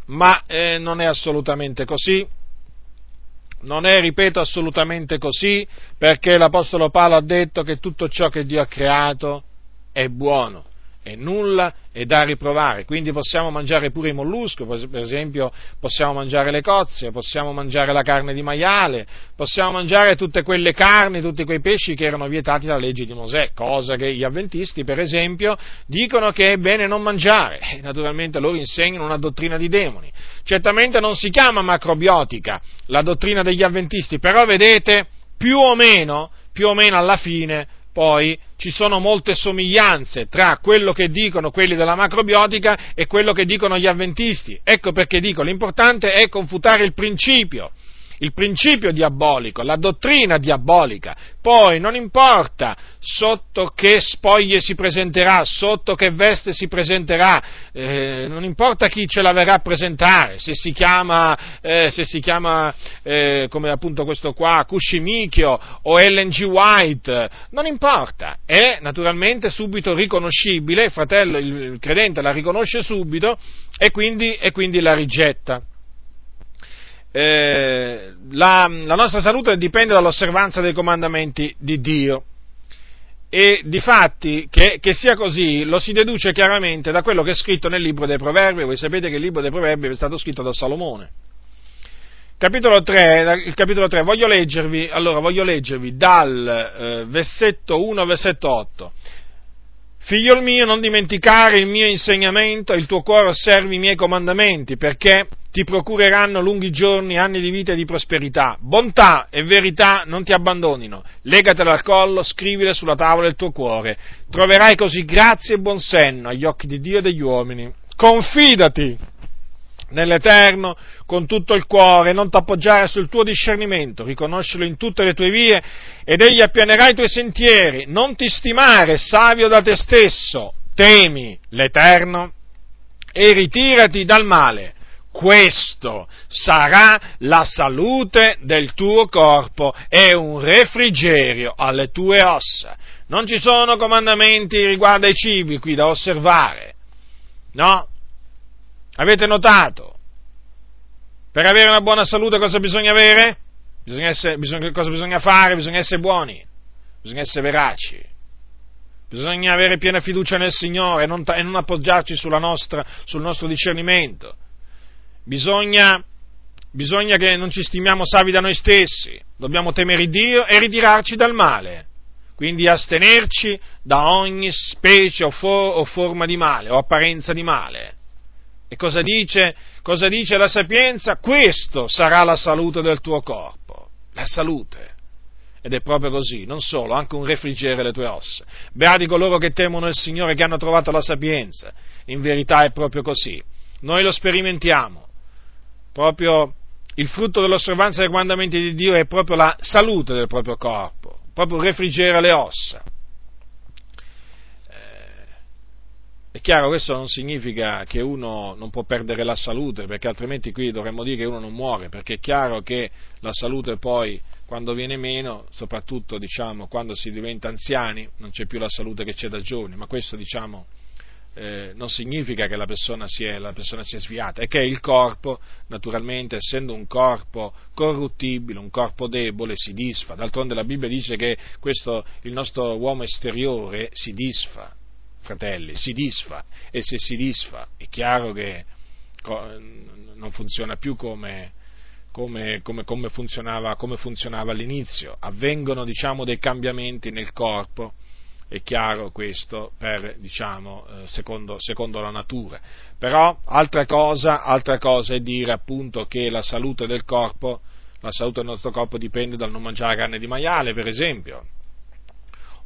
Ma eh, non è assolutamente così, non è, ripeto, assolutamente così, perché l'Apostolo Paolo ha detto che tutto ciò che Dio ha creato è buono e nulla è da riprovare, quindi possiamo mangiare pure i molluschi, per esempio possiamo mangiare le cozze, possiamo mangiare la carne di maiale, possiamo mangiare tutte quelle carni, tutti quei pesci che erano vietati dalla legge di Mosè, cosa che gli avventisti per esempio dicono che è bene non mangiare, naturalmente loro insegnano una dottrina di demoni. Certamente non si chiama macrobiotica la dottrina degli avventisti, però vedete più o meno, più o meno alla fine poi ci sono molte somiglianze tra quello che dicono quelli della macrobiotica e quello che dicono gli avventisti. Ecco perché dico, l'importante è confutare il principio il principio diabolico, la dottrina diabolica. Poi non importa sotto che spoglie si presenterà, sotto che veste si presenterà, eh, non importa chi ce la verrà a presentare, se si chiama, eh, se si chiama eh, come appunto questo qua, Cushimichio o Ellen G. White, non importa, è naturalmente subito riconoscibile, il fratello, il credente la riconosce subito e quindi, e quindi la rigetta eh, la, la nostra salute dipende dall'osservanza dei comandamenti di Dio. E di fatti che, che, sia così lo si deduce chiaramente da quello che è scritto nel libro dei Proverbi. Voi sapete che il libro dei Proverbi è stato scritto da Salomone. Capitolo 3, il capitolo 3, voglio leggervi, allora, voglio leggervi dal eh, versetto 1 al versetto 8. Figliol mio, non dimenticare il mio insegnamento e il tuo cuore osservi i miei comandamenti, perché ti procureranno lunghi giorni, anni di vita e di prosperità. Bontà e verità non ti abbandonino. Legatelo al collo, scrivile sulla tavola del tuo cuore. Troverai così grazia e buon senno agli occhi di Dio e degli uomini. Confidati nell'Eterno con tutto il cuore, non t'appoggiare sul tuo discernimento, riconoscilo in tutte le tue vie ed egli appianerà i tuoi sentieri, non ti stimare savio da te stesso, temi l'Eterno e ritirati dal male. Questo sarà la salute del tuo corpo e un refrigerio alle tue ossa. Non ci sono comandamenti riguardo ai cibi qui da osservare. No, Avete notato? Per avere una buona salute cosa bisogna avere? Bisogna essere, bisogna, cosa bisogna fare? Bisogna essere buoni, bisogna essere veraci, bisogna avere piena fiducia nel Signore e non, e non appoggiarci nostra, sul nostro discernimento. Bisogna, bisogna che non ci stimiamo savi da noi stessi, dobbiamo temere Dio e ritirarci dal male quindi astenerci da ogni specie o, for, o, forma di male o apparenza di male. E cosa dice, cosa dice la sapienza? Questo sarà la salute del tuo corpo, la salute. Ed è proprio così, non solo, anche un refrigerare le tue ossa. Beati coloro che temono il Signore, che hanno trovato la sapienza. In verità è proprio così. Noi lo sperimentiamo. Proprio il frutto dell'osservanza dei comandamenti di Dio è proprio la salute del proprio corpo, proprio refrigera le ossa. È chiaro, questo non significa che uno non può perdere la salute, perché altrimenti qui dovremmo dire che uno non muore, perché è chiaro che la salute poi, quando viene meno, soprattutto diciamo, quando si diventa anziani, non c'è più la salute che c'è da giovani, ma questo diciamo, eh, non significa che la persona, è, la persona sia sviata, è che il corpo, naturalmente, essendo un corpo corruttibile, un corpo debole, si disfa. D'altronde la Bibbia dice che questo, il nostro uomo esteriore si disfa, fratelli, si disfa e se si disfa è chiaro che non funziona più come, come, come, come funzionava, funzionava, all'inizio, avvengono diciamo, dei cambiamenti nel corpo, è chiaro questo, per, diciamo, eh, secondo, secondo, la natura. Però altra cosa, altra cosa è dire appunto che la salute del corpo, la salute del nostro corpo dipende dal non mangiare carne di maiale, per esempio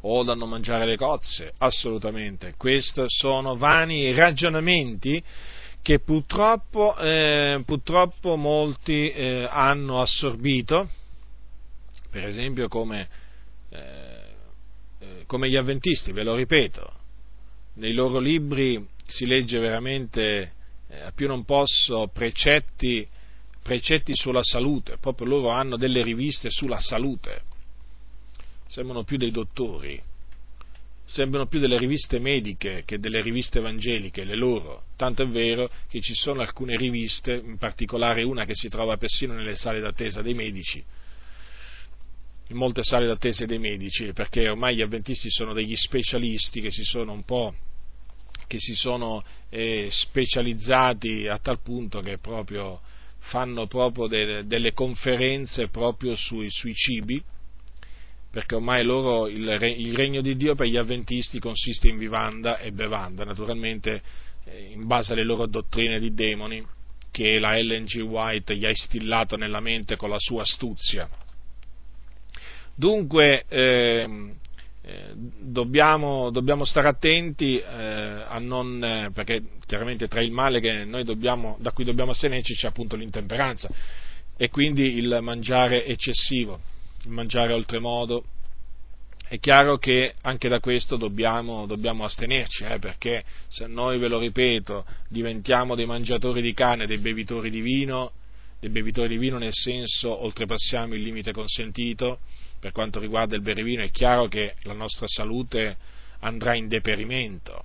o da non mangiare le cozze, assolutamente. Questi sono vani ragionamenti che purtroppo, eh, purtroppo molti eh, hanno assorbito, per esempio come, eh, eh come gli avventisti, ve lo ripeto, nei loro libri si legge veramente eh, a più non posso precetti, precetti sulla salute, proprio loro hanno delle riviste sulla salute sembrano più dei dottori, sembrano più delle riviste mediche che delle riviste evangeliche, le loro. Tanto è vero che ci sono alcune riviste, in particolare una che si trova persino nelle sale d'attesa dei medici, in molte sale d'attesa dei medici, perché ormai gli avventisti sono degli specialisti che si sono un po' che si sono eh, specializzati a tal punto che proprio fanno proprio de, delle conferenze proprio sui, sui cibi perché ormai loro il, il, regno di Dio per gli avventisti consiste in vivanda e bevanda, naturalmente eh, in base alle loro dottrine di demoni che la Ellen G. White gli ha instillato nella mente con la sua astuzia. Dunque eh, eh, dobbiamo, dobbiamo, stare attenti eh, a non, eh, perché chiaramente tra il male dobbiamo, da cui dobbiamo astenerci c'è appunto l'intemperanza e quindi il mangiare eccessivo il mangiare oltremodo, è chiaro che anche da questo dobbiamo, dobbiamo astenerci, eh, perché se noi, ve lo ripeto, diventiamo dei mangiatori di carne, dei bevitori di vino, dei bevitori di vino nel senso oltrepassiamo il limite consentito per quanto riguarda il bere vino, è chiaro che la nostra salute andrà in deperimento,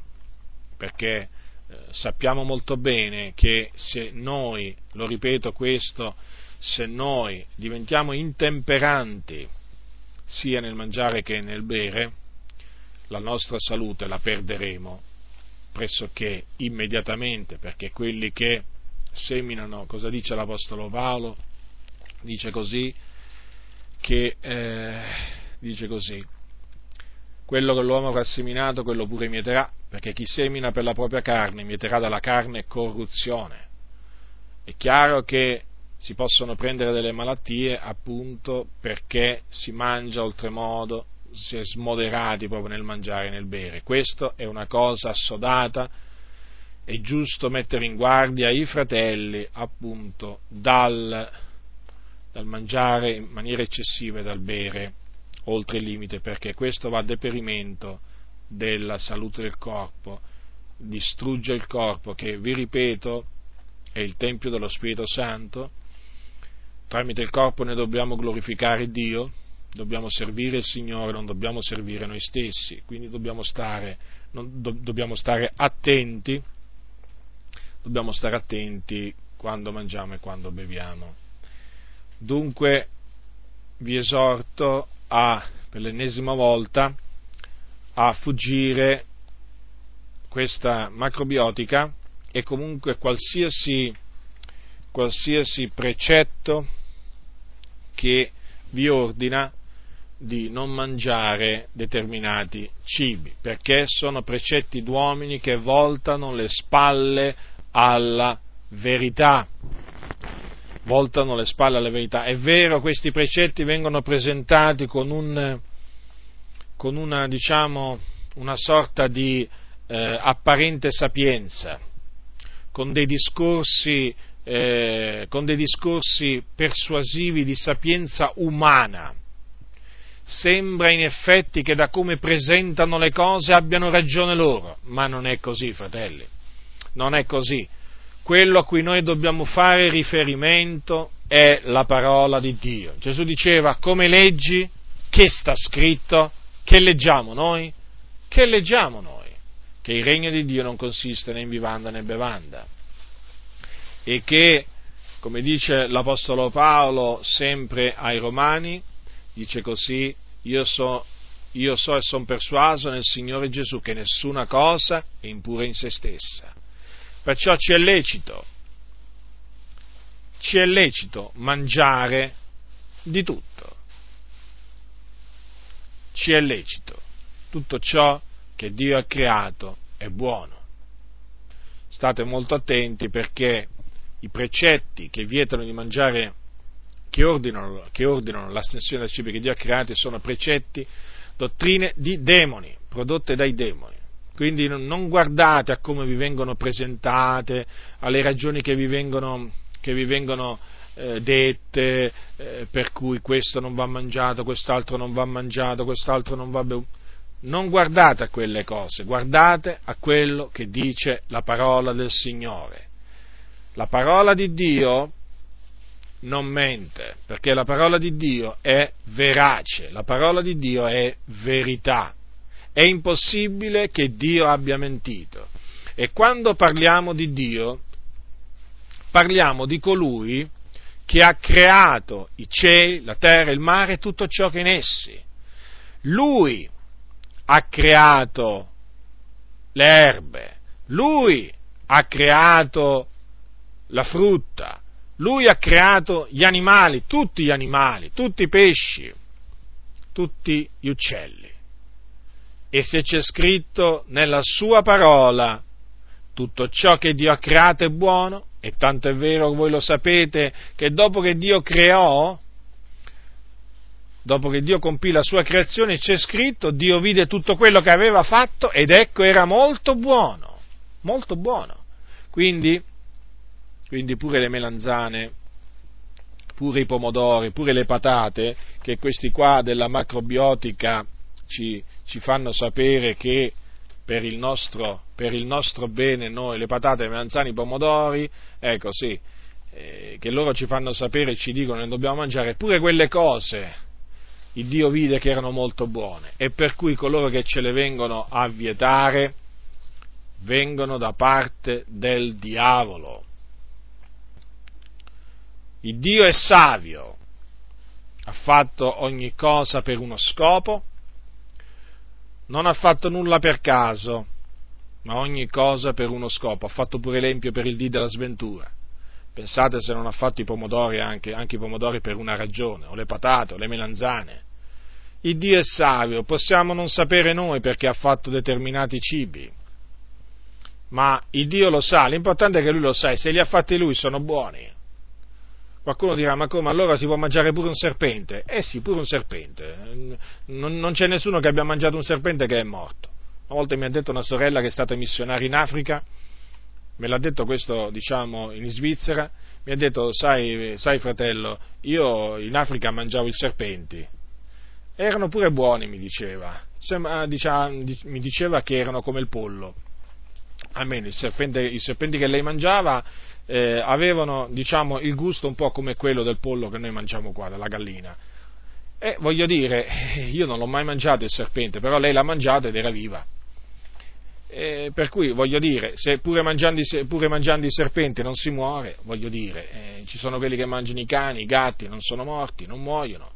perché eh, sappiamo molto bene che se noi, lo ripeto questo, se noi diventiamo intemperanti sia nel mangiare che nel bere, la nostra salute la perderemo pressoché immediatamente, perché quelli che seminano, cosa dice l'Apostolo Paolo? Dice così, che eh, dice così, quello che l'uomo avrà seminato, quello pure mieterà, perché chi semina per la propria carne mieterà dalla carne corruzione. È chiaro che si possono prendere delle malattie appunto perché si mangia oltremodo, si è smoderati proprio nel mangiare e nel bere. Questa è una cosa assodata, è giusto mettere in guardia i fratelli appunto dal, dal mangiare in maniera eccessiva e dal bere oltre il limite perché questo va a deperimento della salute del corpo, distrugge il corpo che, vi ripeto, è il Tempio dello Spirito Santo, tramite il corpo noi dobbiamo glorificare Dio, dobbiamo servire il Signore, non dobbiamo servire noi stessi, quindi dobbiamo stare, non, do, dobbiamo stare attenti, dobbiamo stare attenti quando mangiamo e quando beviamo. Dunque vi esorto a, per l'ennesima volta, a fuggire questa macrobiotica e comunque qualsiasi, qualsiasi precetto che vi ordina di non mangiare determinati cibi, perché sono precetti d'uomini che voltano le spalle alla verità. Voltano le spalle alla verità. È vero, questi precetti vengono presentati con, un, con una, diciamo, una sorta di eh, apparente sapienza, con dei discorsi, eh, con dei discorsi persuasivi di sapienza umana. Sembra in effetti che da come presentano le cose abbiano ragione loro, ma non è così, fratelli. Non è così quello a cui noi dobbiamo fare riferimento è la parola di Dio. Gesù diceva, come leggi, che sta scritto? Che leggiamo noi? Che leggiamo noi? Che il regno di Dio non consiste né in vivanda né bevanda. E che, come dice l'Apostolo Paolo sempre ai Romani, dice così, io so, io so e sono persuaso nel Signore Gesù che nessuna cosa è impura in se stessa Perciò ci è lecito, ci è lecito mangiare di tutto. Ci è lecito. Tutto ciò che Dio ha creato è buono. State molto attenti perché i precetti che vietano di mangiare, che ordinano, che ordinano l'astensione dai cibi che Dio ha creati, sono precetti, dottrine di demoni, prodotte dai demoni. Quindi non guardate a come vi vengono presentate, alle ragioni che vi vengono, che vi vengono eh, dette, eh, per cui questo non va mangiato, quest'altro non va mangiato, quest'altro non va bevuto. Non guardate a quelle cose, guardate a quello che dice la parola del Signore. La parola di Dio non mente, perché la parola di Dio è verace, la parola di Dio è verità. È impossibile che Dio abbia mentito. E quando parliamo di Dio, parliamo di colui che ha creato i cieli, la terra, il mare e tutto ciò che è in essi. Lui ha creato le erbe, lui ha creato la frutta, lui ha creato gli animali, tutti gli animali, tutti i pesci, tutti gli uccelli. E se c'è scritto nella sua parola tutto ciò che Dio ha creato è buono, e tanto è vero voi lo sapete che dopo che Dio creò, dopo che Dio compì la sua creazione, c'è scritto, Dio vide tutto quello che aveva fatto ed ecco era molto buono, molto buono. Quindi, quindi pure le melanzane, pure i pomodori, pure le patate, che questi qua della macrobiotica ci, ci fanno sapere che per il, nostro, per il nostro bene noi le patate, le melanzane, i pomodori, ecco sì, eh, che loro ci fanno sapere e ci dicono che dobbiamo mangiare, pure quelle cose il Dio vide che erano molto buone e per cui coloro che ce le vengono a vietare vengono da parte del diavolo. Il Dio è savio, ha fatto ogni cosa per uno scopo, non ha fatto nulla per caso, ma ogni cosa per uno scopo. Ha fatto pure l'empio per il dì della sventura. Pensate se non ha fatto i pomodori anche, anche i pomodori per una ragione, o le patate, o le melanzane. Il Dio è savio, possiamo non sapere noi perché ha fatto determinati cibi, ma il Dio lo sa, l'importante è che Lui lo sa e se li ha fatti Lui sono buoni. Qualcuno dirà, ma come allora si può mangiare pure un serpente? Eh sì, pure un serpente. Non, non, c'è nessuno che abbia mangiato un serpente che è morto. Una volta mi ha detto una sorella che è stata missionaria in Africa, me l'ha detto questo, diciamo, in Svizzera, mi ha detto, sai, sai fratello, io in Africa mangiavo i serpenti. Erano pure buoni, mi diceva. Diciamo, mi diceva che erano come il pollo. Almeno i serpenti, i serpenti che lei mangiava eh, avevano diciamo, il gusto un po' come quello del pollo che noi mangiamo qua, della gallina. E voglio dire, io non l'ho mai mangiato il serpente, però lei l'ha mangiato ed era viva. E per cui voglio dire, se pure mangiando, pure mangiando i serpenti non si muore, voglio dire, eh, ci sono quelli che mangiano i cani, i gatti, non sono morti, non muoiono.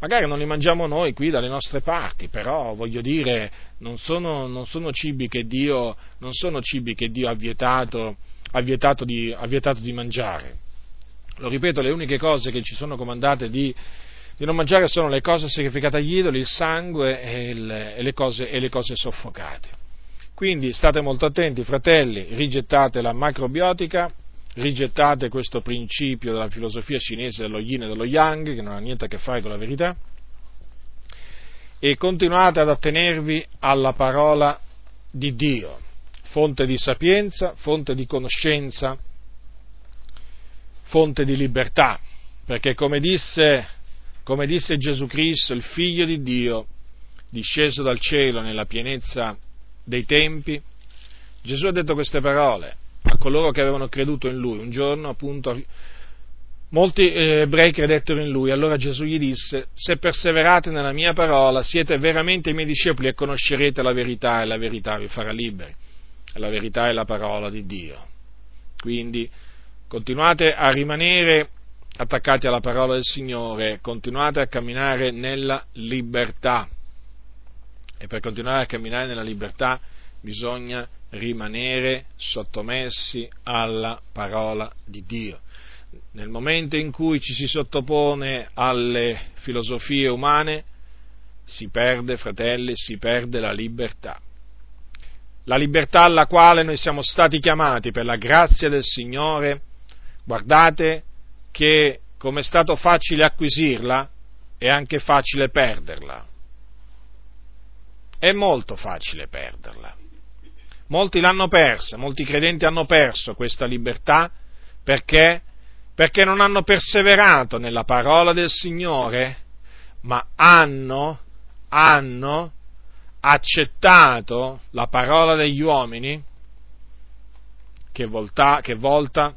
Magari non li mangiamo noi qui dalle nostre parti, però voglio dire, non sono, non sono, cibi, che Dio, non sono cibi che Dio ha vietato ha vietato di, ha vietato di mangiare. Lo ripeto, le uniche cose che ci sono comandate di, di non mangiare sono le cose sacrificate agli idoli, il sangue e, il, e, le, cose, e le cose soffocate. Quindi state molto attenti, fratelli, rigettate la macrobiotica, rigettate questo principio della filosofia cinese dello yin e dello yang, che non ha niente a che fare con la verità, e continuate ad attenervi alla parola di Dio, fonte di sapienza, fonte di conoscenza, fonte di libertà, perché come disse, come disse Gesù Cristo, il figlio di Dio, disceso dal cielo nella pienezza dei tempi, Gesù ha detto queste parole a coloro che avevano creduto in lui. Un giorno, appunto, molti eh, ebrei credettero in lui. Allora Gesù gli disse: Se perseverate nella mia parola, siete veramente i miei discepoli e conoscerete la verità, e la verità vi farà liberi. La verità è la parola di Dio. Quindi continuate a rimanere attaccati alla parola del Signore, continuate a camminare nella libertà. E per continuare a camminare nella libertà bisogna rimanere sottomessi alla parola di Dio. Nel momento in cui ci si sottopone alle filosofie umane, si perde, fratelli, si perde la libertà. La libertà alla quale noi siamo stati chiamati per la grazia del Signore, guardate che come è stato facile acquisirla, è anche facile perderla. È molto facile perderla. Molti l'hanno persa, molti credenti hanno perso questa libertà perché? Perché non hanno perseverato nella parola del Signore, ma hanno, hanno accettato la parola degli uomini che volta, che volta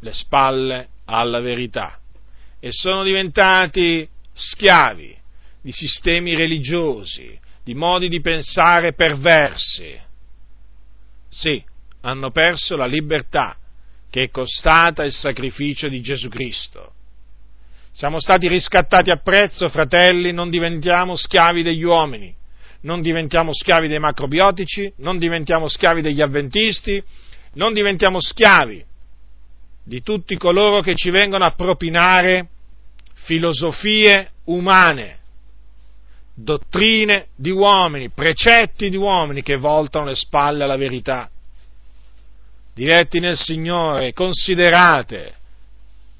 le spalle alla verità e sono diventati schiavi di sistemi religiosi, di modi di pensare perversi, sì, hanno perso la libertà che è costata il sacrificio di Gesù Cristo. Siamo stati riscattati a prezzo, fratelli, non diventiamo schiavi degli uomini, non diventiamo schiavi dei macrobiotici, non diventiamo schiavi degli avventisti, non diventiamo schiavi di tutti coloro che ci vengono a propinare filosofie umane, dottrine di uomini, precetti di uomini che voltano le spalle alla verità. Diretti nel Signore, considerate,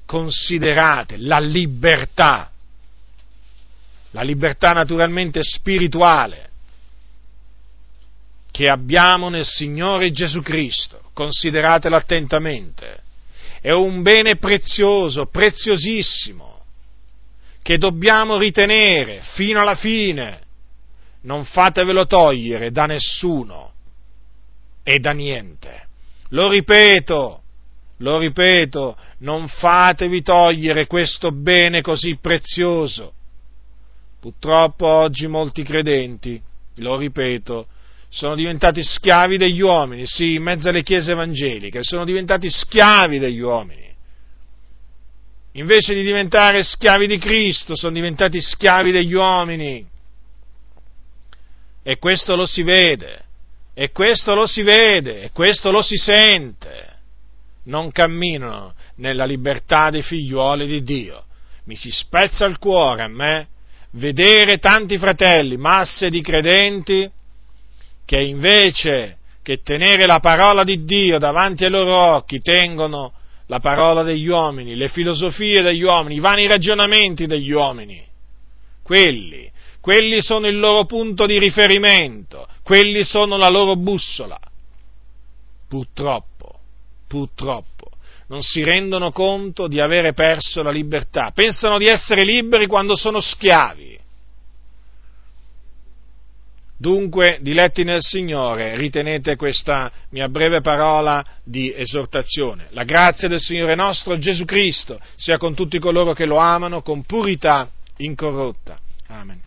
considerate la libertà, la libertà naturalmente spirituale che abbiamo nel Signore Gesù Cristo, consideratela attentamente, è un bene prezioso, preziosissimo, che dobbiamo ritenere fino alla fine. Non fatevelo togliere da nessuno e da niente. Lo ripeto, lo ripeto, non fatevi togliere questo bene così prezioso. Purtroppo oggi molti credenti, lo ripeto, sono diventati schiavi degli uomini, sì, in mezzo alle chiese evangeliche, sono diventati schiavi degli uomini invece di diventare schiavi di Cristo, sono diventati schiavi degli uomini. E questo lo si vede, e questo lo si vede, e questo lo si sente. Non camminano nella libertà dei figliuoli di Dio. Mi si spezza il cuore a me vedere tanti fratelli, masse di credenti, che invece che tenere la parola di Dio davanti ai loro occhi tengono la parola degli uomini, le filosofie degli uomini, i vani ragionamenti degli uomini. Quelli, quelli sono il loro punto di riferimento, quelli sono la loro bussola. Purtroppo, purtroppo, non si rendono conto di avere perso la libertà, pensano di essere liberi quando sono schiavi Dunque, diletti nel Signore, ritenete questa mia breve parola di esortazione. La grazia del Signore nostro Gesù Cristo sia con tutti coloro che lo amano con purità incorrotta. Amen.